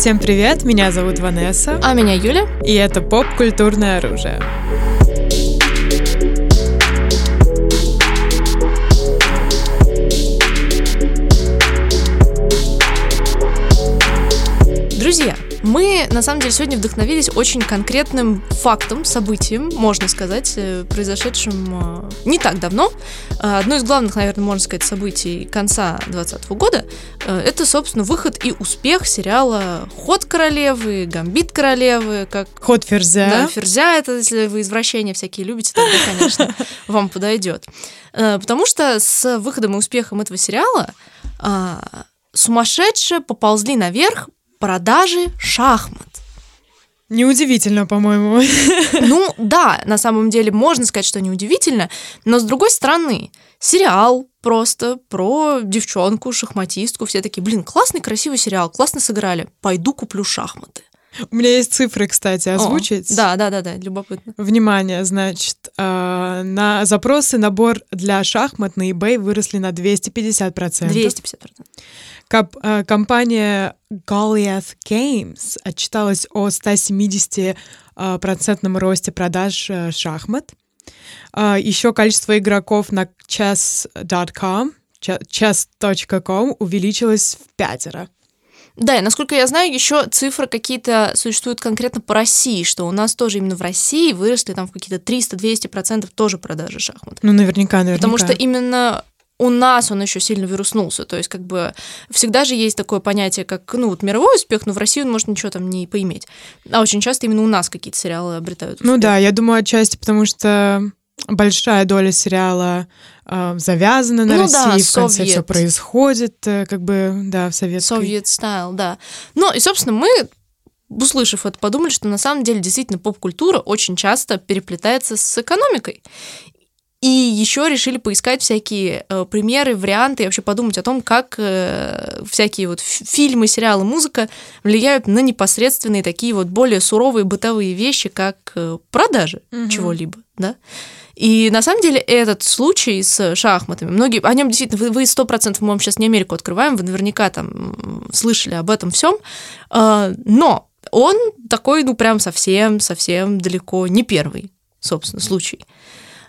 Всем привет, меня зовут Ванесса. А меня Юля. И это поп-культурное оружие. Мы, на самом деле, сегодня вдохновились очень конкретным фактом, событием, можно сказать, э, произошедшим э, не так давно. Э, одно из главных, наверное, можно сказать, событий конца 2020 года – это, собственно, выход и успех сериала «Ход королевы», «Гамбит королевы», как... «Ход ферзя». Да, ферзя – это, если вы извращения всякие любите, тогда, конечно, вам подойдет. Потому что с выходом и успехом этого сериала сумасшедшие поползли наверх продажи шахмат. Неудивительно, по-моему. Ну да, на самом деле можно сказать, что неудивительно, но с другой стороны, сериал просто про девчонку, шахматистку, все такие, блин, классный, красивый сериал, классно сыграли, пойду куплю шахматы. У меня есть цифры, кстати, озвучить. О, да, да, да, да, любопытно. Внимание, значит, э, на запросы набор для шахмат на eBay выросли на 250%. 250%. Коп, э, компания Goliath Games отчиталась о 170% э, процентном росте продаж э, шахмат. Еще количество игроков на chess.com, chess.com увеличилось в пятеро. Да, и насколько я знаю, еще цифры какие-то существуют конкретно по России, что у нас тоже именно в России выросли там в какие-то 300-200% тоже продажи шахмат. Ну, наверняка, наверняка. Потому что именно у нас он еще сильно вируснулся. То есть, как бы всегда же есть такое понятие, как ну, вот мировой успех, но в России он может ничего там не поиметь. А очень часто именно у нас какие-то сериалы обретают успех. Ну да, я думаю, отчасти потому что большая доля сериала э, завязана на ну, России, да, в конце все происходит, э, как бы, да, в советской. Совет стайл, да. Ну, и, собственно, мы услышав это, подумали, что на самом деле действительно поп-культура очень часто переплетается с экономикой. И еще решили поискать всякие э, примеры, варианты, и вообще подумать о том, как э, всякие вот фильмы, сериалы, музыка влияют на непосредственные такие вот более суровые бытовые вещи, как э, продажи угу. чего-либо, да. И на самом деле этот случай с шахматами, многие, о нем действительно, вы сто процентов, мы сейчас не Америку открываем, вы наверняка там слышали об этом всем, э, но он такой, ну прям совсем, совсем далеко не первый, собственно, случай.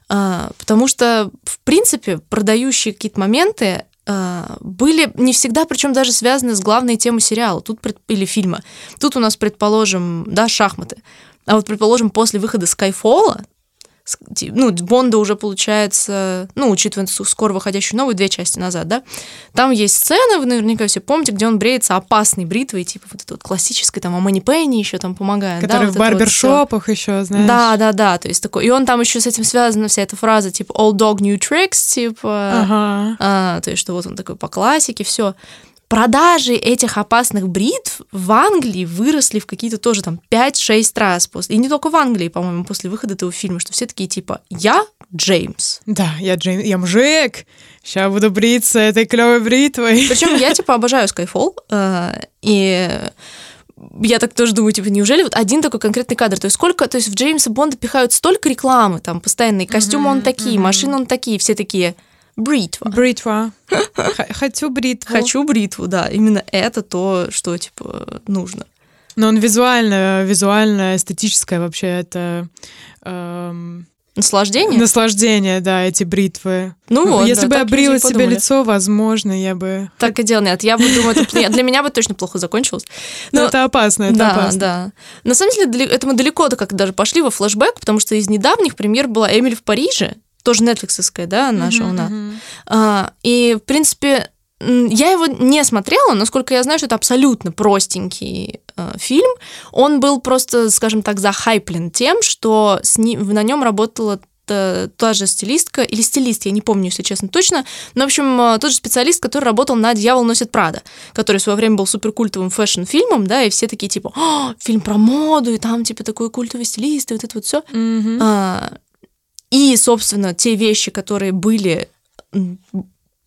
А, потому что, в принципе, продающие какие-то моменты а, были не всегда, причем даже связаны с главной темой сериала тут, или фильма. Тут у нас, предположим, да, шахматы. А вот, предположим, после выхода Скайфола, ну, Бонда уже получается, ну, учитывая скоро выходящую новую, две части назад, да, там есть сцена, вы наверняка все помните, где он бреется опасной бритвой, типа вот этой вот классической, там, а Мани Пенни еще там помогает. Который да, в вот барбершопах вот еще, знаешь. Да, да, да, то есть такой, и он там еще с этим связана вся эта фраза, типа, all dog new tricks, типа, ага. а, то есть что вот он такой по классике, все продажи этих опасных бритв в Англии выросли в какие-то тоже там 5-6 раз после. И не только в Англии, по-моему, после выхода этого фильма, что все такие типа «Я Джеймс». Да, я Джеймс, я мужик, сейчас буду бриться этой клевой бритвой. Причем я типа обожаю Skyfall, э, и я так тоже думаю, типа, неужели вот один такой конкретный кадр? То есть сколько, то есть в Джеймса Бонда пихают столько рекламы, там, постоянные костюмы mm-hmm, он такие, mm-hmm. машины он такие, все такие Бритва. Бритва. Хочу бритву. Хочу бритву, да. Именно это то, что, типа, нужно. Но он визуально, визуально, эстетическое вообще это... Эм... Наслаждение? Наслаждение, да, эти бритвы. Ну, вот, Если да, бы я брила себе подумали. лицо, возможно, я бы... Так и делал, нет. Я бы думаю, это, для меня бы точно плохо закончилось. Но, Но это опасно, это да, опасно. Да, На самом деле, это мы далеко-то как даже пошли во флешбэк, потому что из недавних пример была Эмили в Париже, тоже нетфликсовская, да, наша uh-huh, Uh-huh. А, и, в принципе, я его не смотрела, насколько я знаю, что это абсолютно простенький э, фильм. Он был просто, скажем так, захайплен тем, что с ним, на нем работала та, та же стилистка, или стилист, я не помню, если честно, точно. Но, в общем, э, тот же специалист, который работал на «Дьявол носит Прада», который в свое время был суперкультовым фэшн-фильмом, да, и все такие типа, О, фильм про моду, и там типа такой культовый стилист, и вот это вот все. Mm-hmm. И, собственно, те вещи, которые были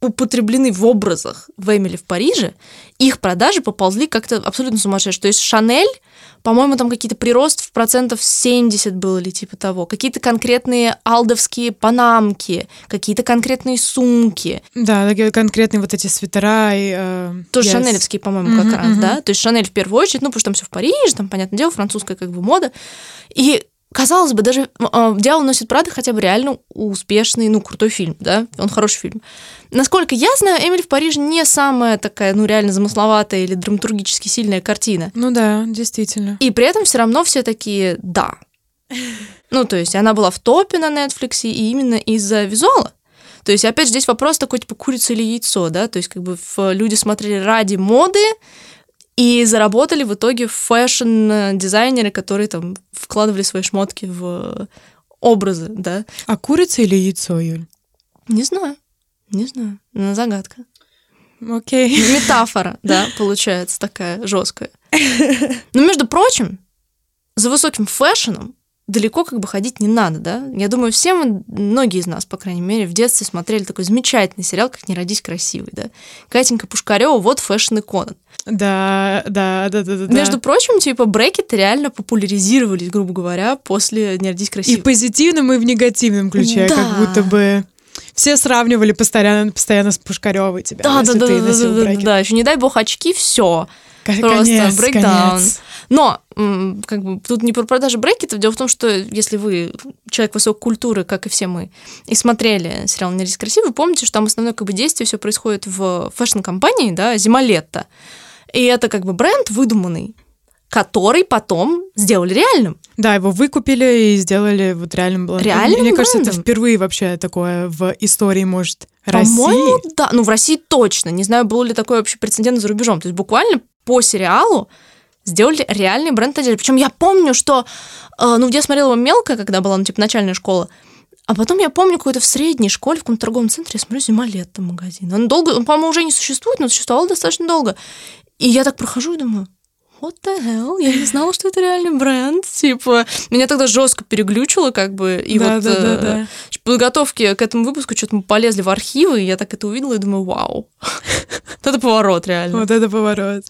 употреблены в образах в Эмили в Париже, их продажи поползли как-то абсолютно сумасшедшие. То есть Шанель, по-моему, там какие-то прирост в процентов 70 было или типа того. Какие-то конкретные алдовские панамки, какие-то конкретные сумки. Да, такие конкретные вот эти свитера и... Э, Тоже yes. шанелевские, по-моему, как uh-huh, раз, uh-huh. да? То есть Шанель в первую очередь, ну, потому что там все в Париже, там, понятное дело, французская как бы мода. И казалось бы, даже э, «Дьявол носит Прада» хотя бы реально успешный, ну, крутой фильм, да, он хороший фильм. Насколько я знаю, «Эмили в Париже» не самая такая, ну, реально замысловатая или драматургически сильная картина. Ну да, действительно. И при этом все равно все такие «да». Ну, то есть она была в топе на Netflix и именно из-за визуала. То есть, опять же, здесь вопрос такой, типа, курица или яйцо, да, то есть, как бы люди смотрели ради моды, и заработали в итоге fashion-дизайнеры, которые там вкладывали свои шмотки в образы, да. А курица или яйцо, Юль? Не знаю. Не знаю. Ну загадка. Окей. Метафора, да, получается такая жесткая. Но, между прочим, за высоким фэшном далеко как бы ходить не надо, да? Я думаю, все мы, многие из нас, по крайней мере, в детстве смотрели такой замечательный сериал, как «Не родись красивый», да? Катенька Пушкарева, вот fashion-икона. Да, да, да, да, да. Между прочим, типа, брекеты реально популяризировались, грубо говоря, после «Не родись красивый». И в позитивном, и в негативном ключе, да. как будто бы все сравнивали постоянно, постоянно с Пушкаревой тебя. Да, да, да, да, да, да, еще не дай бог очки, все. Просто breakdown. Но как бы тут не про продажи брекетов. Дело в том, что если вы человек высокой культуры, как и все мы, и смотрели сериал «Не родись красивый», вы помните, что там основное как бы действие все происходит в fashion-компании, да, «Зима-лето». И это как бы бренд выдуманный, который потом сделали реальным. Да, его выкупили и сделали вот реальным брендом. Реальным Мне брендом? кажется, это впервые вообще такое в истории, может, России. да. Ну, в России точно. Не знаю, был ли такой вообще прецедент за рубежом. То есть буквально по сериалу сделали реальный бренд одежды. Причем я помню, что, э, ну, где я смотрела его мелко, когда была, ну, типа, начальная школа, а потом я помню какой-то в средней школе, в каком-то торговом центре, я смотрю, зима лето магазин. Он долго, он, по-моему, уже не существует, но существовал достаточно долго. И я так прохожу и думаю, what the hell? Я не знала, что это реальный бренд. Типа, меня тогда жестко переглючило, как бы. И да, вот да, да, да. подготовки к этому выпуску что-то мы полезли в архивы, и я так это увидела и думаю, вау. Вот это поворот, реально. Вот это поворот.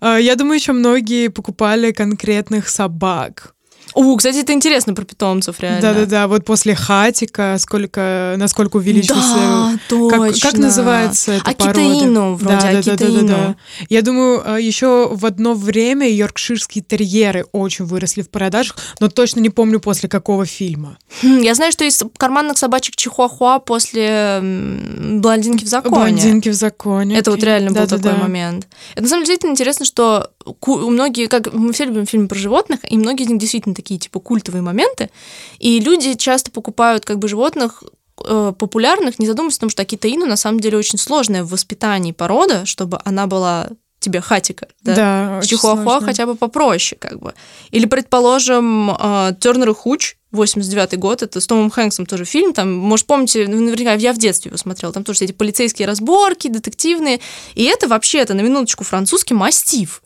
А, я думаю, еще многие покупали конкретных собак. У, кстати, это интересно про питомцев, реально. Да-да-да, вот после хатика, сколько, насколько увеличился... Да, точно. Как, как называется это Акитаину, вроде, да, да, да, да, да. Я думаю, а, еще в одно время йоркширские терьеры очень выросли в продажах, но точно не помню после какого фильма. Хм, я знаю, что из карманных собачек Чихуахуа после «Блондинки в законе». «Блондинки в законе». Это вот реально да, был да, такой да. момент. Это, на самом деле, действительно интересно, что многие, как мы все любим фильмы про животных, и многие из них действительно такие типа культовые моменты, и люди часто покупают как бы животных э, популярных, не задумываясь о том, что акитаину на самом деле очень сложная в воспитании порода, чтобы она была тебе хатика, да? Да, Чихуахуа хотя бы попроще, как бы. Или, предположим, э, Тернер и Хуч, 89 год, это с Томом Хэнксом тоже фильм, там, может, помните, наверняка я в детстве его смотрела, там тоже эти полицейские разборки, детективные, и это вообще, это на минуточку французский мастиф.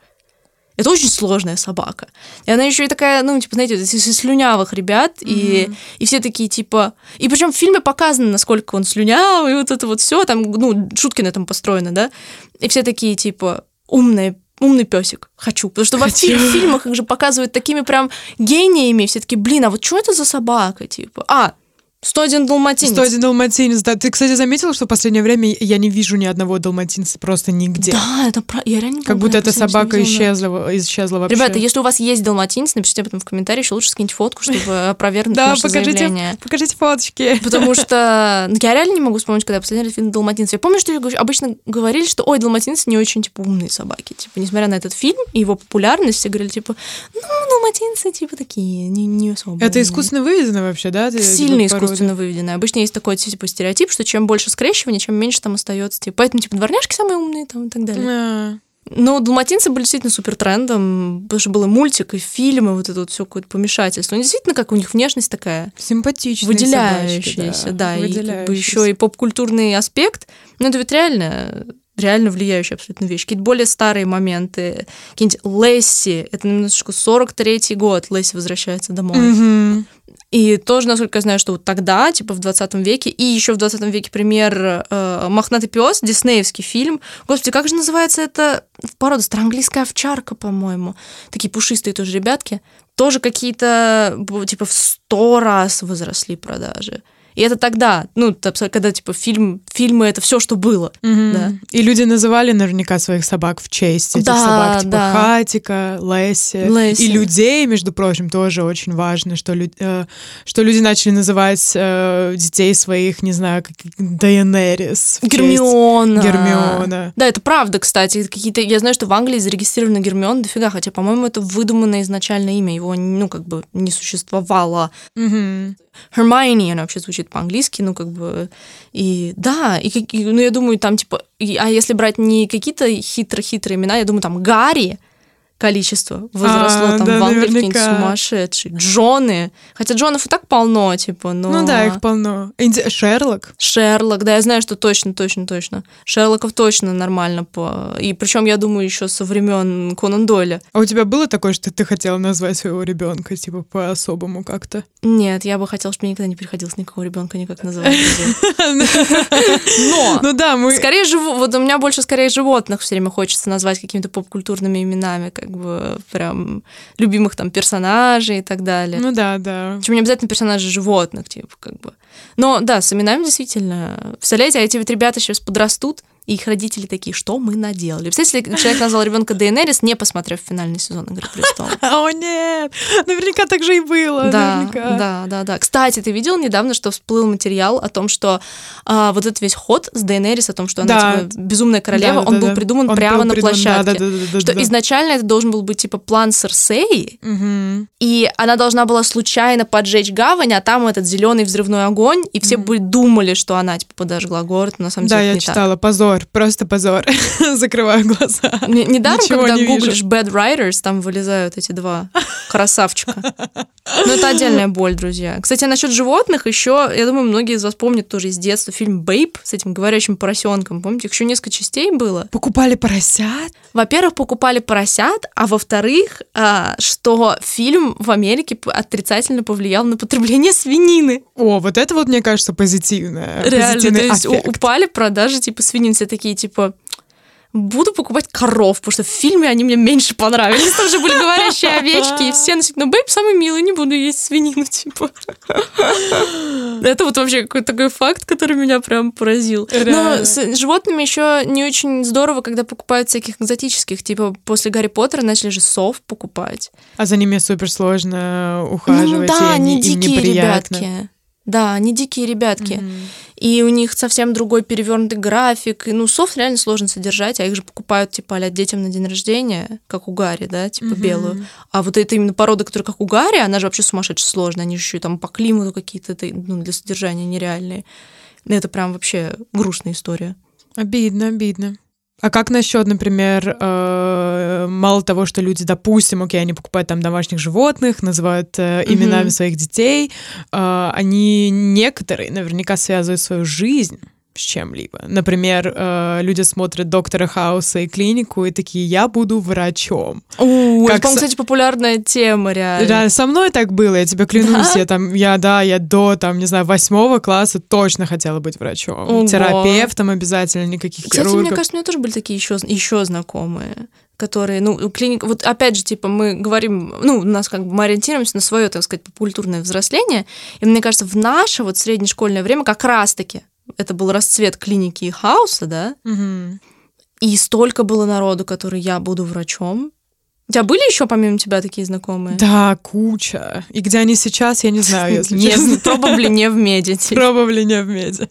Это очень сложная собака. И она еще и такая, ну, типа, знаете, из слюнявых ребят, mm-hmm. и, и все такие, типа... И причем в фильме показано, насколько он слюнявый, и вот это вот все, там, ну, шутки на этом построены, да? И все такие, типа, умные умный песик, хочу. Потому что хочу. во фильмах их же показывают такими прям гениями, все таки блин, а вот что это за собака, типа? А, 101 далматинец. 101 далматинец, да. Ты, кстати, заметила, что в последнее время я не вижу ни одного далматинца просто нигде? Да, это про... Я реально Как будто эта собака исчезла, исчезла вообще. Ребята, если у вас есть далматинец, напишите об этом в комментарии, еще лучше скиньте фотку, чтобы опровергнуть да, покажите, покажите фоточки. Потому что ну, я реально не могу вспомнить, когда я последний раз видела далматинца. Я помню, что обычно говорили, что, ой, далматинцы не очень, типа, умные собаки. Типа, несмотря на этот фильм и его популярность, все говорили, типа, ну, далматинцы, типа, такие, не, не особо. Это искусственно выведено вообще, да? Сильно искусственно выведено обычно есть такой типа стереотип, что чем больше скрещивания, чем меньше там остается. Типа, поэтому типа дворняжки самые умные там и так далее. Yeah. Но далматинцы были действительно супер трендом, потому что был и мультик, и фильмы, вот это вот все какое-то помешательство. Но действительно, как у них внешность такая симпатичная, выделяющаяся, собачки, да, да и как бы еще и поп-культурный аспект. Но это ведь реально реально влияющая абсолютно вещь. Какие-то более старые моменты, какие-нибудь Лесси, это немножечко 43-й год, Лесси возвращается домой. Mm-hmm. И тоже, насколько я знаю, что вот тогда, типа в 20 веке, и еще в 20 веке пример э, «Мохнатый пес», диснеевский фильм. Господи, как же называется это порода? Английская овчарка, по-моему. Такие пушистые тоже ребятки. Тоже какие-то, типа, в сто раз возросли продажи. И это тогда, ну, когда, типа, фильм, фильмы — это все, что было. Угу. Да. И люди называли наверняка своих собак в честь этих да, собак, типа да. Хатика, Лесси. Лесси. И людей, между прочим, тоже очень важно, что, лю- э, что люди начали называть э, детей своих, не знаю, как Дайенерис. Гермиона. Гермиона. Да, это правда, кстати. Какие-то, я знаю, что в Англии зарегистрирована Гермиона дофига, хотя, по-моему, это выдуманное изначально имя, его, ну, как бы не существовало. Угу. Hermione, она вообще звучит по-английски, ну, как бы, и да, и, и ну, я думаю, там, типа, и, а если брать не какие-то хитро-хитрые имена, я думаю, там, Гарри, количество возросло А, там да, какие-нибудь наверняка. сумасшедшие. Джоны. Хотя Джонов и так полно, типа, но... Ну да, их полно. Инди- Шерлок. Шерлок, да, я знаю, что точно, точно, точно. Шерлоков точно нормально по. И причем, я думаю, еще со времен Конан Дойля. А у тебя было такое, что ты хотела назвать своего ребенка, типа, по-особому как-то? Нет, я бы хотела, чтобы мне никогда не приходилось никакого ребенка никак называть. Но Ну да, мы... скорее вот у меня больше скорее животных все время хочется назвать какими-то поп-культурными именами, как бы прям любимых там персонажей и так далее. Ну да, да. Причем не обязательно персонажи животных, типа, как бы. Но да, с именами действительно. Представляете, а эти вот ребята сейчас подрастут, и их родители такие, что мы наделали? Представляете, если человек назвал ребенка Дейенерис, не посмотрев финальный сезон Игры престолов. О, нет! Наверняка так же и было. Да, наверняка. да, да, да. Кстати, ты видел недавно, что всплыл материал о том, что а, вот этот весь ход с Дейенерис, о том, что она Да. типа безумная королева, Да, да, он был придуман Он прямо был на придуман, площадке. что изначально это должен был быть типа план Серсеи, и она должна была случайно поджечь гавань, а там этот зеленый взрывной огонь, и все бы думали, что она типа подожгла город, но на самом Да, деле я это не так. читала. Позор, просто позор. Закрываю глаза. Не- Недаром, Ничего когда не вижу. гуглишь Bad Writers, там вылезают эти два красавчика. Ну, это отдельная боль, друзья. Кстати, насчет животных еще, я думаю, многие из вас помнят тоже из детства фильм «Бейб» с этим говорящим поросенком. Помните, их еще несколько частей было? Покупали поросят? Во-первых, покупали поросят, а во-вторых, а, что фильм в Америке отрицательно повлиял на потребление свинины. О, вот это вот, мне кажется, позитивное. Реально, то есть аффект. упали продажи типа свинин, все такие типа буду покупать коров, потому что в фильме они мне меньше понравились. Там же были говорящие овечки, и все носят, ну, бэйб самый милый, не буду есть свинину, типа. Это вот вообще какой-то такой факт, который меня прям поразил. Но с животными еще не очень здорово, когда покупают всяких экзотических, типа после Гарри Поттера начали же сов покупать. А за ними супер сложно ухаживать. Ну да, и они, они им дикие неприятно. ребятки. Да, они дикие ребятки. Мгм. И у них совсем другой перевернутый график. И, ну, софт реально сложно содержать, а их же покупают, типа, а детям на день рождения, как у Гарри, да, типа, Мгм. белую. А вот это именно порода, которая как у Гарри, она же вообще сумасшедше сложная. Они же еще и там по климату какие-то ну, для содержания нереальные. Это прям вообще грустная история. Обидно, обидно. А как насчет, например, э, мало того, что люди, допустим, окей, они покупают там домашних животных, называют э, именами своих детей, э, они некоторые наверняка связывают свою жизнь с чем-либо. Например, э, люди смотрят доктора Хауса и клинику и такие, я буду врачом. У, Как это, со- кстати, популярная тема, реально. Да, со мной так было, я тебе клянусь, Да? я там, я, да, я до, там, не знаю, восьмого класса точно хотела быть врачом. Ого. Терапевтом обязательно, никаких Кстати, мне хирургов. кажется, у меня тоже были такие еще, еще знакомые, которые, ну, клиника, вот опять же, типа, мы говорим, ну, у нас как бы мы ориентируемся на свое, так сказать, культурное взросление, и мне кажется, в наше вот среднешкольное время как раз-таки это был расцвет клиники и хауса, да, Мгм. и столько было народу, который я буду врачом. У тебя были еще помимо тебя такие знакомые? Да, куча. И где они сейчас, я не знаю, если Не, честно. probably не в меди. типа. Пробовали не в меде.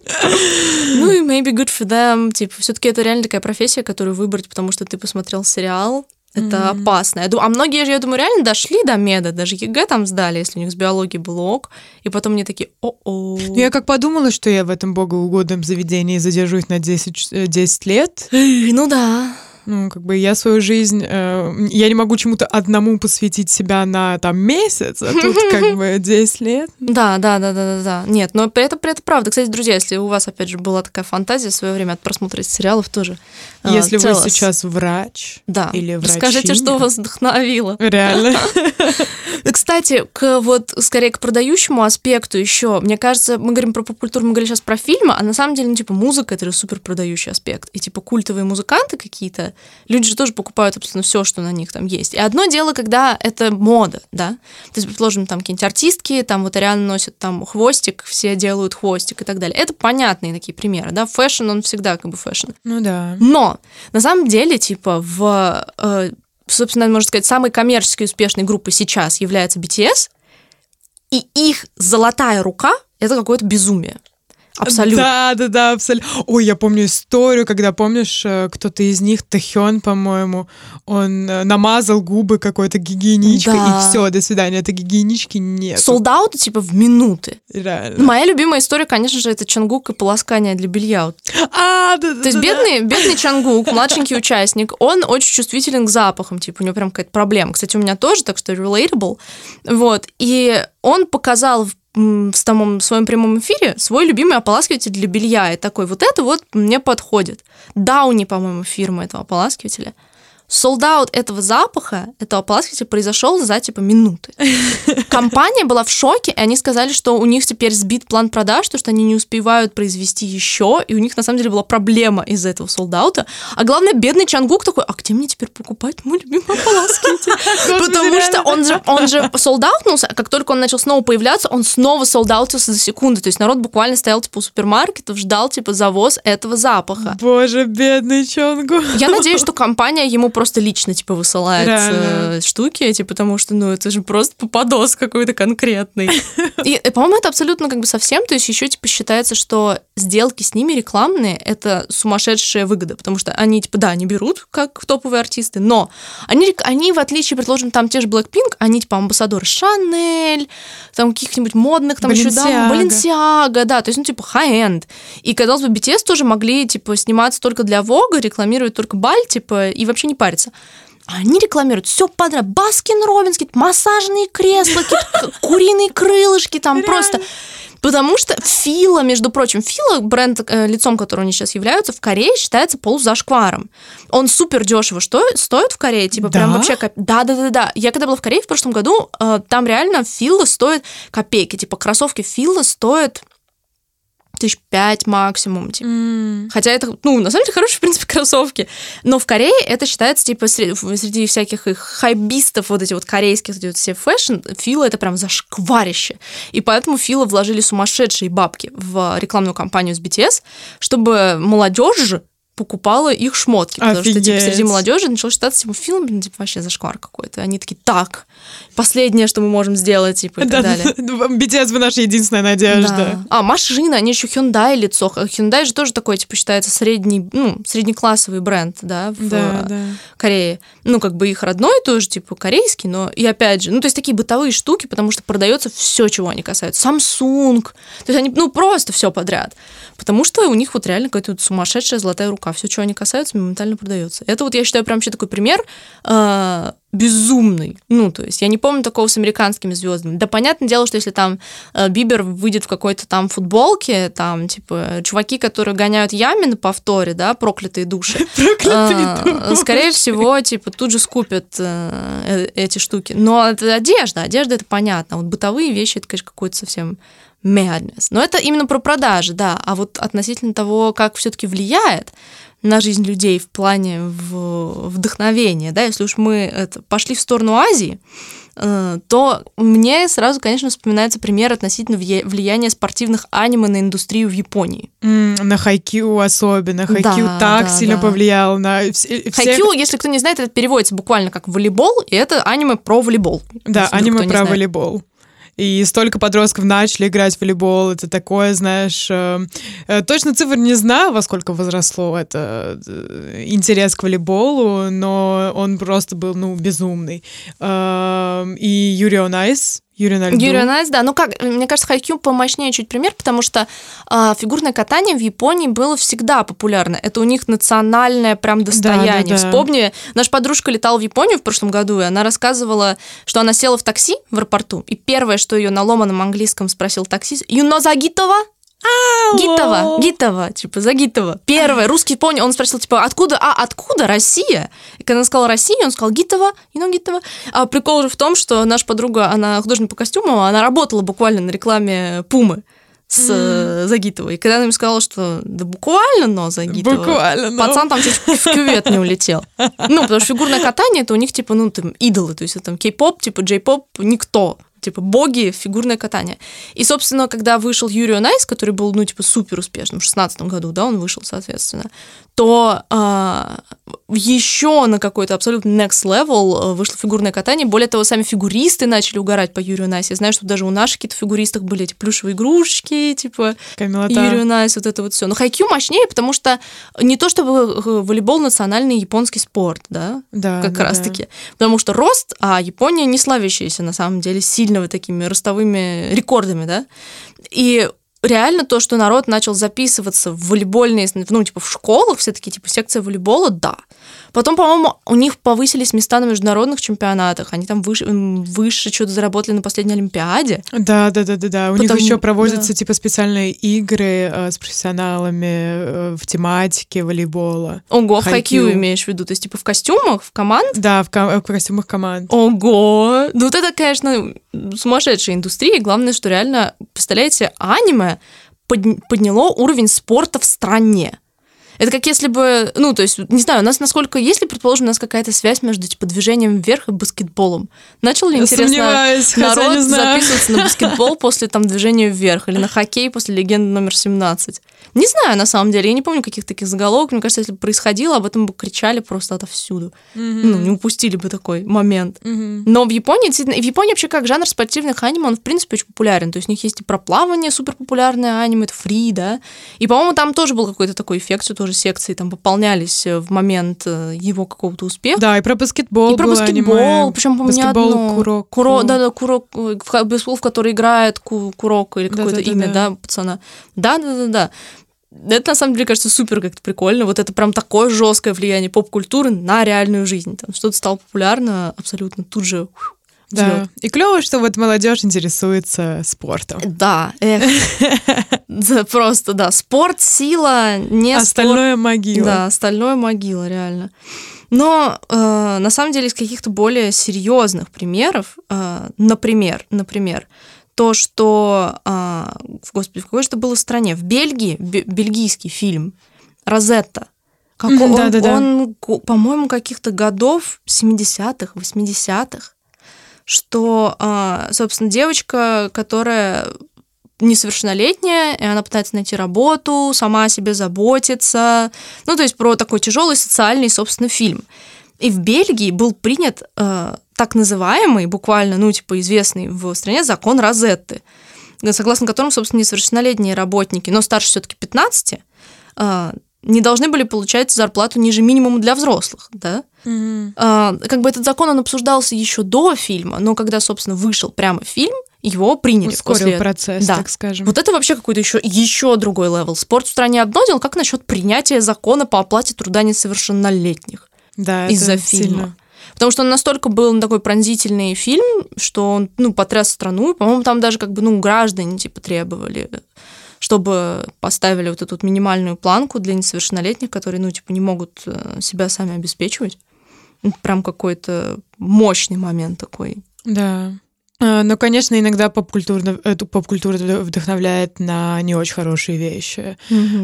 Ну и maybe good for them. Типа, все-таки это реально такая профессия, которую выбрать, потому что ты посмотрел сериал. Это Мгм. опасно. Я думаю, а многие же, я думаю, реально дошли до меда, даже ЕГЭ там сдали, если у них с биологией был ок, и потом мне такие, о-о. Ну, Я как подумала, что я в этом богоугодном заведении задержусь на 10, ч- э, 10 лет. Ну да, Ну, как бы я свою жизнь, э, я не могу чему-то одному посвятить себя на там месяц, а тут как бы 10 лет. Да, да, да, да, да, да. Нет, но это, это правда. Кстати, друзья, если у вас, опять же, была такая фантазия в свое время от просмотра сериалов тоже. Э, Если вы сейчас врач да. или Расскажите, что врачиня. вас вдохновило. Реально. Кстати, к вот скорее к продающему аспекту еще, мне кажется, мы говорим про поп-культуру, мы говорили сейчас про фильмы, а на самом деле, ну, типа, музыка это же супер продающий аспект. И типа культовые музыканты какие-то, люди же тоже покупают абсолютно все, что на них там есть. И одно дело, когда это мода, да. То есть, предположим, там какие-нибудь артистки, там вот реально носят там хвостик, все делают хвостик и так далее. Это понятные такие примеры, да. Fashion, он всегда как бы fashion. Ну да. Но на самом деле, типа, в, э, собственно, можно сказать, самой коммерчески успешной группой сейчас является BTS, и их золотая рука — это какое-то безумие. Абсолютно. Да, да, да, абсолютно. Ой, я помню историю, когда, помнишь, э, кто-то из них, Тахён, по-моему, он э, намазал губы какой-то гигиеничкой, Да. и все, до свидания, этой гигиенички нет. Солдаты, типа, в минуты. Реально. Моя любимая история, конечно же, это Чангук и полоскание для белья. А, да, да, То есть да, бедный, бедный Чангук, младшенький участник, он очень чувствителен к запахам, типа у него прям какая-то проблема. Кстати, у меня тоже, так что relatable. Вот. И он показал в в самом своем прямом эфире свой любимый ополаскиватель для белья. И такой, вот это вот мне подходит. Дауни, по-моему, фирма этого ополаскивателя. Солдаут этого запаха, этого ополаскивателя произошел за типа минуты. Компания была в шоке, и они сказали, что у них теперь сбит план продаж, то что они не успевают произвести еще, и у них на самом деле была проблема из-за этого солдаута. А главное, бедный Чангук такой, а где мне теперь покупать мой любимый ополаскиватель? Потому что он же, он же солдаутнулся, а как только он начал снова появляться, он снова солдаутился за секунду. То есть народ буквально стоял типа у супермаркетов, ждал типа завоз этого запаха. Боже, бедный Чонгу. Я надеюсь, что компания ему просто лично типа высылает Реально. э, штуки эти, потому что, ну, это же просто попадос какой-то конкретный. И, э, по-моему, это абсолютно как бы совсем, то есть еще типа считается, что сделки с ними рекламные это сумасшедшая выгода, потому что они типа да, они берут как топовые артисты, но они, они в отличие, предположим, там те же Blackpink, они типа амбассадоры Шанель, там каких-нибудь модных, там еще да, Balenciaga. Да, то есть ну типа high-end. И казалось бы, BTS тоже могли типа сниматься только для Vogue, рекламировать только Баль, типа и вообще не париться. Они рекламируют все подряд. Baskin Robbins, массажные кресла, куриные крылышки, там просто... Потому что Fila, между прочим, Fila, бренд, э, лицом которого они сейчас являются, в Корее считается полузашкваром. Он супер дешево что, стоит в Корее, типа прям Да? вообще... коп- Да, да, да, да. Я когда была в Корее в прошлом году, э, там реально Fila стоит копейки. Типа кроссовки Fila стоят тысяч пять максимум, типа. М, Хотя это, ну, на самом деле, хорошие, в принципе, кроссовки. Но в Корее это считается, типа, среди, среди всяких их хайпбистов, вот эти вот корейских, вот эти вот все fashion, Fila это прям зашкварище. И поэтому Fila вложили сумасшедшие бабки в рекламную кампанию с BTS, чтобы молодежь покупала их шмотки, потому что, типа, Офигеть. среди молодежи начал считаться, типа, фильм, блин, типа, вообще зашквар какой-то. Они такие, так, последнее, что мы можем сделать, типа, и так да, далее. BTS вы наша единственная надежда. Да. А, машины, они еще Hyundai лицо. Hyundai же тоже такой, типа, считается средний, ну, среднеклассовый бренд, да, в Да, да. Корее. Ну, как бы их родной тоже, типа, корейский, но и опять же, ну, то есть такие бытовые штуки, потому что продается все, чего они касаются. Samsung. То есть они, ну, просто все подряд. Потому что у них вот реально какая-то вот сумасшедшая золотая рука. Все, чего они касаются, моментально продается. Это вот, я считаю, прям вообще такой пример э, безумный. Ну, то есть я не помню такого с американскими звездами. Да, понятное дело, что если там э, Бибер выйдет в какой-то там футболке, там, типа, чуваки, которые гоняют ями на повторе, да, проклятые души, э, скорее всего, типа, тут же скупят э, э, эти штуки. Но это одежда, одежда это понятно. А вот бытовые вещи, это, конечно, какой-то совсем madness. Но это именно про продажи, да. А вот относительно того, как все-таки влияет на жизнь людей в плане в- вдохновения, да, если уж мы это, пошли в сторону Азии, э, то мне сразу, конечно, вспоминается пример относительно влия- влияния спортивных аниме на индустрию в Японии. М, На Хайкю особенно. Хайкю Да, так да, сильно да. повлиял на все... все- Хайкю, если кто не знает, это переводится буквально как волейбол, и это аниме про волейбол. Да, аниме про знает. волейбол. И столько подростков начали играть в волейбол. Это такое, знаешь... э, э, точно цифр не знаю, во сколько возросло это э, интерес к волейболу, но он просто был, ну, безумный. И Yuri on Ice, Юрий на льду. Yuri on Ice, да. Ну как, мне кажется, Хайкю помощнее чуть пример, потому что э, фигурное катание в Японии было всегда популярно. Это у них национальное прям достояние. Да, да, да. Вспомни, наша подружка летала в Японию в прошлом году, и она рассказывала, что она села в такси в аэропорту, и первое, что ее на ломаном английском спросил таксист, «Юно Загитова?» Гитова, Гитова, типа, Загитова. Первое, русский понял, он спросил, типа, откуда, а, откуда Россия? И когда он сказал Россия, он сказал Гитова, you know, Гитова. А прикол же в том, что наша подруга, она художник по костюму, она работала буквально на рекламе Пумы с mm. Загитовой. И когда она мне сказала, что да буквально, но Загитова, Буквально, но. пацан там чуть в кювет не улетел. Ну, потому что фигурное катание, это у них, типа, ну, там, идолы, то есть это там кей-поп, типа, джей-поп, никто типа боги, фигурное катание. И, собственно, когда вышел Yuri on Ice, который был, ну, типа, супер успешным, в 16 году, да, он вышел, соответственно, то а, еще на какой-то абсолютно next level вышло фигурное катание. Более того, сами фигуристы начали угорать по Юрию on Ice. Я знаю, что даже у наших каких-то фигуристов были эти плюшевые игрушки, типа Камилота. Yuri on Ice, вот это вот все. Но хайкю мощнее, потому что не то чтобы волейбол национальный японский спорт, да, Да, как да, раз да. Потому что рост, а Япония не славящаяся на самом деле сильно вот такими ростовыми рекордами, да. И реально то, что народ начал записываться в волейбольные, ну, типа в школах, все таки типа секция волейбола, да. Потом, по-моему, у них повысились места на международных чемпионатах, они там выше, выше что-то заработали на последней Олимпиаде. Да, да, да, да, да. У них Потому- еще проводятся да. типа специальные игры э, с профессионалами э, в тематике волейбола. Ого, в хайкью Хайкью. имеешь в виду, то есть типа в костюмах, в команд? Да, в, ко- в костюмах команд. Ого! Ну, вот это, конечно, сумасшедшая индустрия. Главное, что реально, представляете, аниме подня- подняло уровень спорта в стране. Это как если бы, ну, то есть, не знаю, у нас насколько, если, предположим, у нас какая-то связь между, типа, движением вверх и баскетболом. Начал ли, Я интересно, народ записываться на баскетбол после, там, движения вверх или на хоккей после легенды номер 17? Не знаю, на самом деле, я не помню каких таких заголовок. Мне кажется, если бы происходило, об этом бы кричали просто отовсюду. Ну, не упустили бы такой момент. Мгм. Но в Японии, действительно, и в Японии вообще как жанр спортивных аниме, он, в принципе, очень популярен. То есть у них есть и про плавание супер популярное аниме, это фри, да. И, по-моему, там тоже был какой-то такой эффект, что тоже секции там пополнялись э, в момент э, его какого-то успеха. Да, и про баскетбол И про баскетбол, аниме. причем, по-моему, не одно. Куро, да, да, Курок, э, в в который играет Ку- Куроко или какое-то Да-да-да-да. имя, да, пацана. Да, да, да, да. Это на самом деле кажется супер как-то прикольно. Вот это прям такое жесткое влияние поп-культуры на реальную жизнь. Там что-то стало популярно абсолютно тут же. ух, Да. взлёт. И клево, что вот молодежь интересуется спортом. Да, эх. Просто, да. Спорт, сила, не спорт. Остальное могила. Да, остальное могила, реально. Но э, на самом деле из каких-то более серьезных примеров, э, например, например, то, что, э, господи, в какой же это было стране? В Бельгии, бе- бельгийский фильм «Розетта». Как Мгм, он, он, по-моему, каких-то годов 70-х, 80-х, что, э, собственно, девочка, которая несовершеннолетняя, и она пытается найти работу, сама о себе заботиться. Ну, то есть про такой тяжелый социальный, собственно, фильм. И в Бельгии был принят э, так называемый, буквально, ну, типа, известный в стране закон Розетты, согласно которому, собственно, несовершеннолетние работники, но старше все-таки 15, э, не должны были получать зарплату ниже минимума для взрослых, да? Мгм. А, как бы этот закон, он обсуждался еще до фильма, но когда, собственно, вышел прямо фильм, его приняли Ускорил после процесс, Да. так скажем. вот это вообще какой-то еще, еще другой level. Спорт в стране одно дело, как насчет принятия закона по оплате труда несовершеннолетних да, из-за сильно. Потому что он настолько был ну, такой пронзительный фильм, что он, ну, потряс страну. По-моему, там даже как бы, ну, граждане, типа, требовали, чтобы поставили вот эту вот минимальную планку для несовершеннолетних, которые, ну, типа, не могут э, себя сами обеспечивать. Ну, Прям какой-то мощный момент такой. Да. А, Но, конечно, иногда поп-культура, эту поп-культура вдохновляет на не очень хорошие вещи.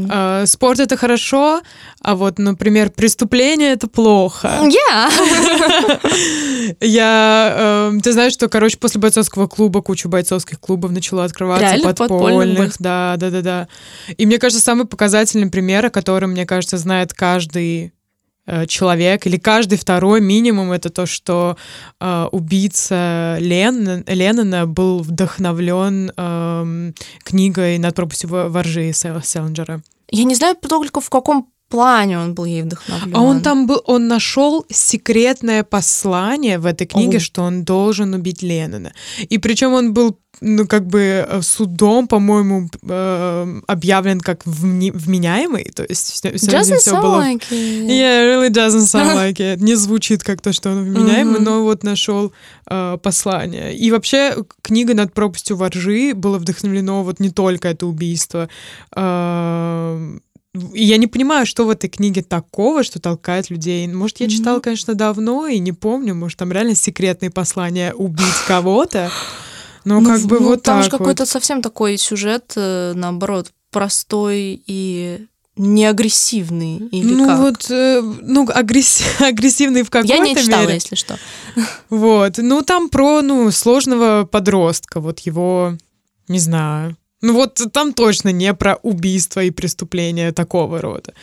А, Спорт — это хорошо, а вот, например, преступление — это плохо. Я! Я, эм, ты знаешь, что, короче, после бойцовского клуба куча бойцовских клубов начала открываться Реально? Подпольных да, да, да, да. И мне кажется, самый показательный пример, о котором, мне кажется, знает каждый э, человек или каждый второй минимум, это то, что э, убийца Лен, Леннона был вдохновлен эм, книгой «Над пропастью во- воржи» Сел- Селлинджера. Я не знаю только в каком плане он был ей вдохновлен. А он там был, он нашел секретное послание в этой книге, О. что он должен убить Леннона. И причем он был, ну, как бы э, судом, по-моему, э, объявлен как вменяемый. То есть все, Doesn't все было... like it. Yeah, really doesn't sound like it. Не звучит как то, что он вменяемый, Мгм. но вот нашел э, послание. И вообще книга «Над пропастью воржи» было вдохновлено вот не только это убийство. Э, я не понимаю, что в этой книге такого, что толкает людей. Может, я читала, конечно, давно и не помню. Может, там реально секретные послания убить кого-то. Но Ну, как бы ну, вот там так же вот. какой-то совсем такой сюжет, э, наоборот, простой и не агрессивный. Или Ну как? вот, э, ну агресс- агрессивный в какой-то Я не читала, мере. если что. Вот, ну там про, ну, сложного подростка, вот его, не знаю. Ну вот там точно не про убийство и преступления такого рода.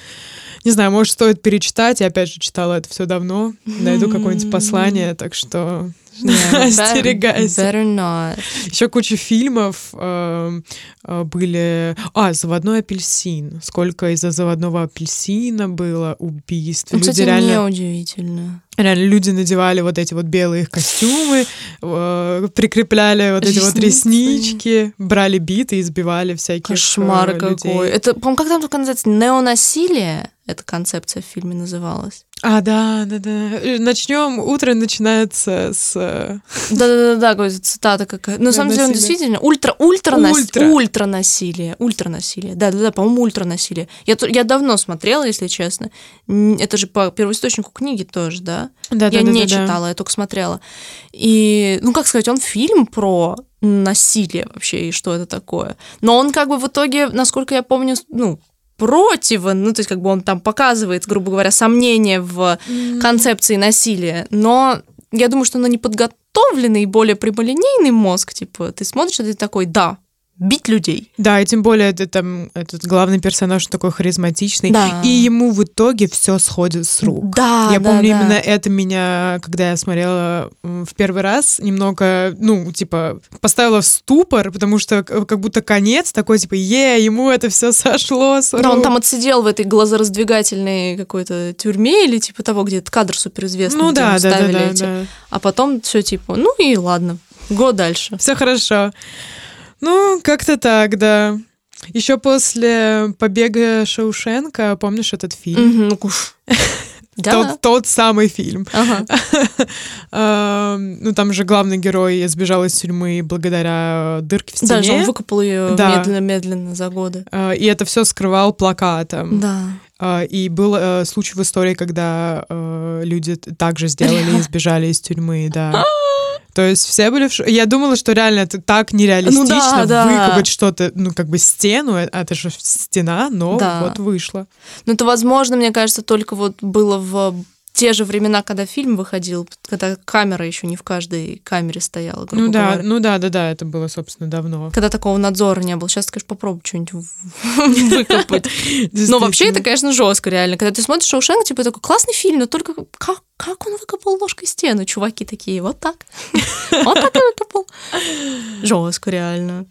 Не знаю, может, стоит перечитать. Я опять же читала это все давно. Найду какое-нибудь послание, так что остерегайся. Better not. Еще куча фильмов э, э, были. А, заводной апельсин. Сколько из-за заводного апельсина было убийств. Ну, Люди кстати, реально неудивительно. Реально, люди надевали вот эти вот белые костюмы, э, прикрепляли вот эти вот реснички, брали биты и избивали всяких Кошмар э, людей. какой. Это, по-моему, как там только называется? Неонасилие? Эта концепция в фильме называлась. А, да, да, да. Начнем. Утро начинается с... э, Да-да-да, какая-то цитата какая. Но на самом деле действительно ультра, ультра, нас- Ультра. ультра насилие, ультра насилие. Да-да-да, по-моему, ультра насилие. Я, я давно смотрела, если честно. Это же по первоисточнику книги тоже, да? Да, я да, да, не да, да. читала, я только смотрела. И, ну, как сказать, он фильм про насилие вообще и что это такое. Но он как бы в итоге, насколько я помню, ну, противен, ну, то есть как бы он там показывает, грубо говоря, сомнения в концепции насилия, но я думаю, что на неподготовленный, более прямолинейный мозг, типа, ты смотришь, и ты такой, да, бить людей. Да, и тем более это там этот главный персонаж такой харизматичный, Да. и ему в итоге все сходит с рук. Да, я да, помню, да. именно это меня, когда я смотрела в первый раз, немного, ну, типа, поставила в ступор, потому что как будто конец такой, типа, е, ему это все сошло с Да, он рук». там отсидел в этой глазораздвигательной какой-то тюрьме или типа того, где этот кадр суперизвестный, Ну да, да, да, да, эти. да. А потом все типа, ну и ладно, го дальше. Все хорошо. Ну, как-то так, да. Еще после побега Шоушенка, помнишь этот фильм? Ну. Да. Тот, тот самый фильм. Ага. Эм, Ну, там же главный герой сбежал из тюрьмы благодаря дырке в Даже он стене. выкопал ее Да. медленно-медленно за годы. Э, И это все скрывал плакатом. Да. Э, И был э, случай в истории, когда люди также сделали и сбежали из тюрьмы, да. То есть все были в ш- Я думала, что реально это так нереалистично Ну да, да. выкопать что-то, ну, как бы стену, э, это же стена, но Да. вот вышло. Но это, возможно, мне кажется, только вот было в те же времена, когда фильм выходил, когда камера еще не в каждой камере стояла, Ну да, говоря. ну да, да, да, это было, собственно, давно. Когда такого надзора не было. Сейчас, конечно, попробуй что-нибудь выкопать. Но вообще это, конечно, жестко, реально. Когда ты смотришь Шоушенк, типа такой классный фильм, но только как, как он выкопал ложкой стену? Чуваки такие, вот так. Вот так и выкопал. Жестко, реально.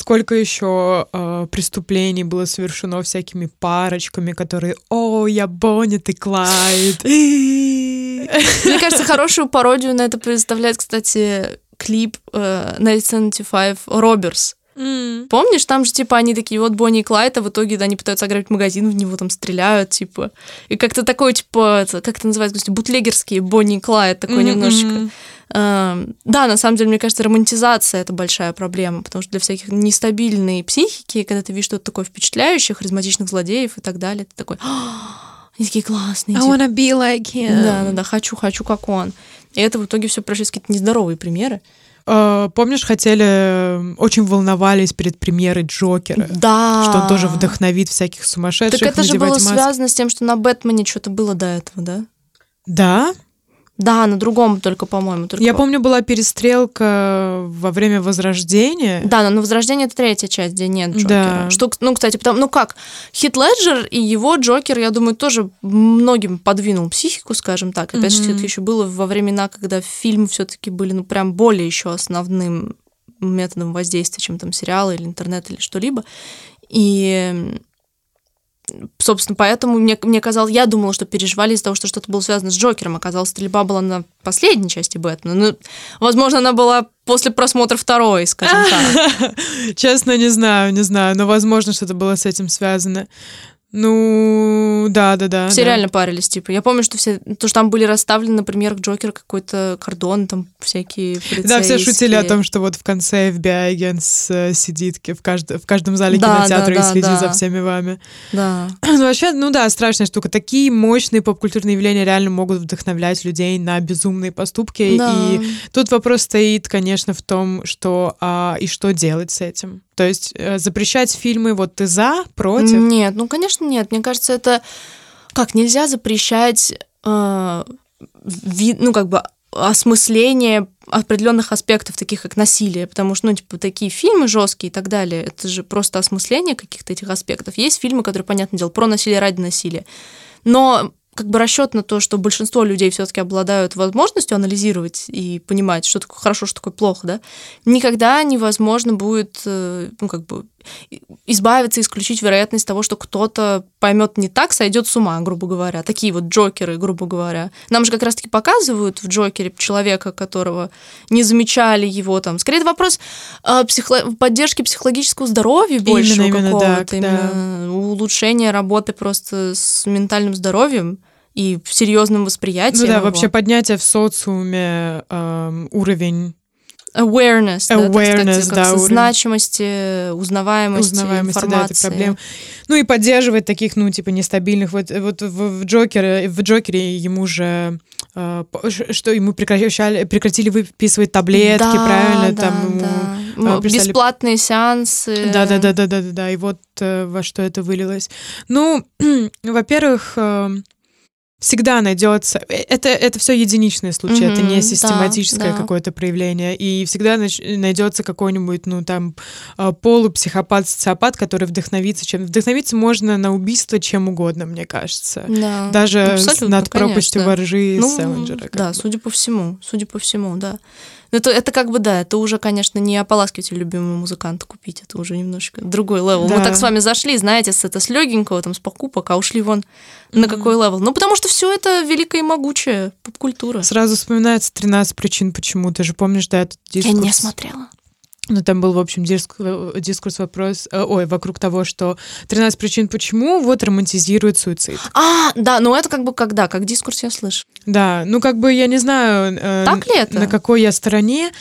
Сколько еще э, преступлений было совершено всякими парочками, которые «О, я Бонни, ты Клайд». Мне кажется, хорошую пародию на это представляет, кстати, клип э, 1975 «Роберс». М. Помнишь, там же, типа, они такие, вот Бонни и Клайд, а в итоге да, они пытаются ограбить магазин, в него там стреляют, типа. И как-то такой, типа, это, как это называется, бутлегерские Бонни и Клайд, такой Мгм, немножечко. Эм, Да, на самом деле, мне кажется, романтизация — это большая проблема, потому что для всяких нестабильной психики, когда ты видишь что-то такое впечатляющее, харизматичных злодеев и так далее, ты такой, «А, они такие классные. I типа. wanna be like him. Да, да, да, хочу, хочу, как он. И это в итоге все пришли какие-то нездоровые примеры. Э, Помнишь, хотели, э, очень волновались перед премьерой Джокера, Да. что он тоже вдохновит всяких сумасшедших Так это же было маски. связано с тем, что на Бэтмене что-то было до этого, да? Да? Да, на другом только, по-моему. Только... Я помню, была перестрелка во время Возрождения. Да, но на Возрождение это третья часть, где нет Джокера. Да. Что, ну, кстати, потому, ну как, Хит Леджер и его Джокер, я думаю, тоже многим подвинул психику, скажем так. Опять же, это еще было во времена, когда фильмы все-таки были, ну, прям более еще основным методом воздействия, чем там сериалы или интернет или что-либо. И собственно, поэтому мне, мне казалось, я думала, что переживали из-за того, что что-то было связано с Джокером. Оказалось, стрельба была на последней части Бэтмена. Ну, возможно, она была после просмотра второй, скажем так. Честно, не знаю, не знаю, но возможно, что-то было с этим связано. Ну, да, да, да. Все да. реально парились, типа. Я помню, что все, то, что там были расставлены, например, Джокер какой-то кордон, там всякие Да, все шутили о том, что вот в конце FBI агент сидит в, кажд... в каждом зале да, кинотеатра да, да, и следит да. за всеми вами. Да. Ну, вообще, ну да, страшная штука. Такие мощные поп-культурные явления реально могут вдохновлять людей на безумные поступки. Да. И тут вопрос стоит, конечно, в том, что а, и что делать с этим. То есть э, запрещать фильмы, вот ты за, против? Нет, ну, конечно, нет. Мне кажется, это как нельзя запрещать, э, ви, ну, как бы осмысление определенных аспектов, таких как насилие, потому что, ну, типа, такие фильмы жесткие и так далее, это же просто осмысление каких-то этих аспектов. Есть фильмы, которые, понятное дело, про насилие ради насилия. Но как бы расчет на то, что большинство людей все-таки обладают возможностью анализировать и понимать, что такое хорошо, что такое плохо, да, никогда невозможно будет, э, ну, как бы, избавиться, исключить вероятность того, что кто-то поймет не так, сойдет с ума, грубо говоря. Такие вот Джокеры, грубо говоря. Нам же как раз-таки показывают в Джокере человека, которого не замечали его там. Скорее, это вопрос э, психо- поддержки психологического здоровья больше именно, именно какого-то, так, именно да. улучшения работы просто с ментальным здоровьем и серьезным восприятием. Ну да, его. вообще поднятие в социуме эм, уровень awareness, awareness да, да, значимости, узнаваемости, узнаваемости информации. Да, это проблем. Ну и поддерживать таких, ну типа нестабильных. Вот, вот в, в Джокере, в Джокере ему же э, что ему прекращали, прекратили выписывать таблетки, да, правильно, да, там ему да. э, прислали... бесплатные сеансы. Да, да, да, да, да, да, да. И вот э, во что это вылилось. Ну, во-первых. Э, всегда найдется. Это, это все единичные случаи, mm-hmm, это не систематическое да, какое-то проявление. И всегда найдется какой-нибудь, ну, там, а, полупсихопат, социопат, который вдохновится чем. Вдохновиться можно на убийство чем угодно, мне кажется. Да, Даже абсолютно, над пропастью конечно. воржи ну, Селлинджера. Да, бы. судя по всему, судя по всему, да. Это, это как бы, да, это уже, конечно, не ополаскиватель любимого музыканта купить, это уже немножко другой level. Да. Мы так с вами зашли, знаете, с это с легенького, там, с покупок, а ушли вон mm-hmm. на какой level. Ну, потому что все это великая и могучая поп-культура. Сразу вспоминается 13 причин, почему. Ты же помнишь, да, этот дискурс? Я не смотрела. Ну, там был, в общем, дискурс, дискурс вопрос, э, ой, вокруг того, что 13 причин почему вот романтизирует суицид. А, да, ну это как бы когда, как дискурс я слышу. Да, ну как бы я не знаю, э, так ли это? на какой я стороне.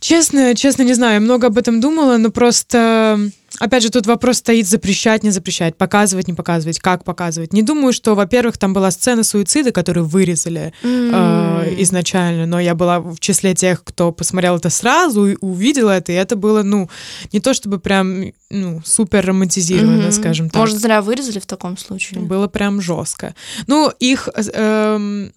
Честно, честно не знаю, я много об этом думала, но просто опять же, тут вопрос стоит запрещать, не запрещать, показывать, не показывать, как показывать. Не думаю, что, во-первых, там была сцена суицида, которую вырезали mm. э, изначально, но я была в числе тех, кто посмотрел это сразу и увидел это, и это было, ну, не то чтобы прям, ну, супер романтизировано, mm-hmm. скажем так. Может, зря вырезали в таком случае? Было прям жестко. Ну, их... Э,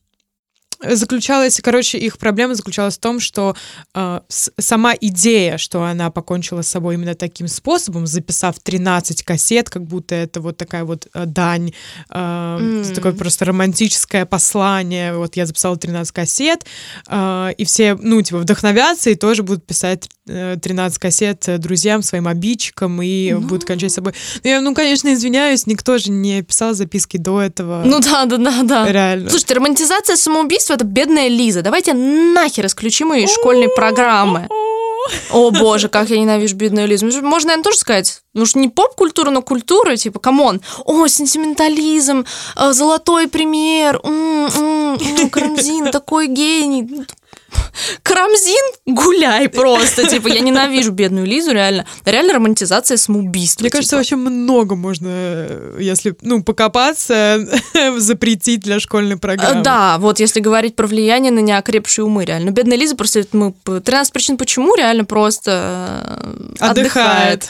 заключалась, короче, их проблема заключалась в том, что э, с, сама идея, что она покончила с собой именно таким способом, записав 13 кассет, как будто это вот такая вот э, дань, э, mm. такое просто романтическое послание. Вот я записала 13 кассет, э, и все, ну, типа, вдохновятся и тоже будут писать 13 кассет друзьям, своим обидчикам и ну... будут кончать с собой. Ну, я, ну, конечно, извиняюсь, никто же не писал записки до этого. Ну да, да, да, да. Реально. Слушайте, романтизация самоубийства это бедная Лиза. Давайте нахер исключим ее из школьной программы. О боже, как я ненавижу бедную Лизу. Можно, наверное, тоже сказать, ну что не поп-культура, но культура, типа, come on. О, сентиментализм, золотой пример, м-м-м, Карамзин, такой гений. Карамзин, гуляй просто. Типа, я ненавижу бедную Лизу, реально. Реально романтизация самоубийства. Мне типа. кажется, вообще много можно, если, ну, покопаться, запретить для школьной программы. Да, вот если говорить про влияние на неокрепшие умы, реально. Бедная Лиза просто, мы 13 причин почему реально просто э, отдыхает.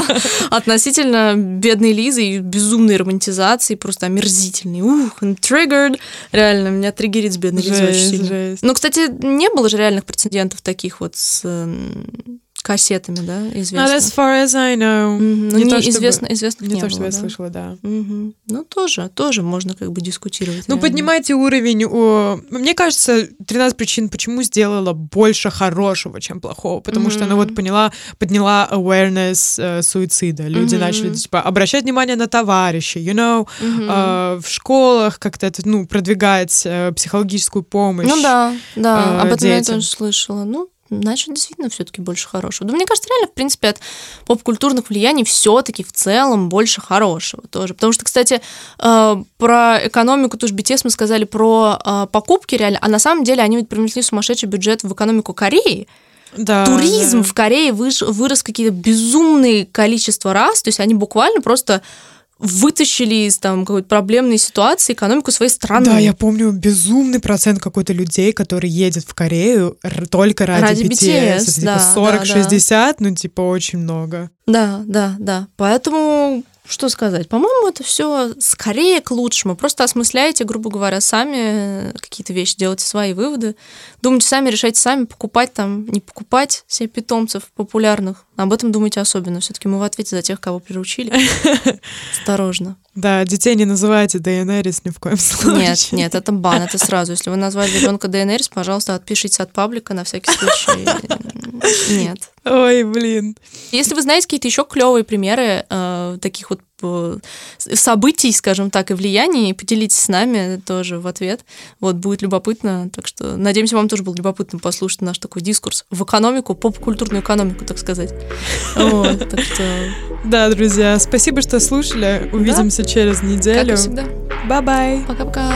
Относительно бедной Лизы и безумной романтизации, просто омерзительной. Ух, triggered. Реально, меня триггерит с бедной Лизой очень сильно. Ну, кстати, не было же реальных прецедентов таких вот с кассетами, да, Not известно. as far as I know. Мгм. Ну, Не не то, чтобы- известно, Не не то, было, что я да. слышала, да. Мгм. Ну, тоже, тоже можно как бы дискутировать. Ну, реально. поднимайте уровень. о, Мне кажется, 13 причин, почему сделала больше хорошего, чем плохого. Потому что она Мгм. вот поняла, подняла awareness э, суицида. Люди Мгм. начали, типа, обращать внимание на товарищей, you know, Мгм. э, в школах как-то, это, ну, продвигать э, психологическую помощь. Ну да, да, э, об этом я детям. тоже слышала. Ну, значит, действительно все-таки больше хорошего. Да, мне кажется, реально, в принципе, от поп-культурных влияний все-таки в целом больше хорошего тоже. Потому что, кстати, э, про экономику, тоже BTS мы сказали про э, покупки реально, а на самом деле они ведь привнесли сумасшедший бюджет в экономику Кореи. Да, Туризм да. в Корее выш- вырос какие-то безумные количество раз, то есть они буквально просто вытащили из там какой-то проблемной ситуации экономику своей страны. Да, я помню безумный процент какой-то людей, который едет в Корею р- только ради, Ради BTS. BTS, Это, да, типа да, 40-60, ну, типа, очень много. Да, да, да. Поэтому что сказать? По-моему, это все скорее к лучшему. Просто осмысляйте, грубо говоря, сами какие-то вещи, делайте свои выводы. Думайте сами, решайте сами, покупать там, не покупать себе питомцев популярных. Об этом думайте особенно. Все-таки мы в ответе за тех, кого приручили. Осторожно. Да, детей не называйте Дейенерис ни в коем случае. Нет, нет, это бан, это сразу. Если вы назвали ребенка ДНР, пожалуйста, отпишитесь от паблика на всякий случай. Нет. Ой, блин. Если вы знаете какие-то еще клевые примеры э, таких вот э, событий, скажем так, и влияний, поделитесь с нами тоже в ответ. Вот, будет любопытно. Так что, надеемся, вам тоже было любопытно послушать наш такой дискурс в экономику, поп-культурную экономику, так сказать. Вот, так что, Да, друзья, спасибо, что слушали. Увидимся через как неделю. всегда. Bye-bye. Пока-пока.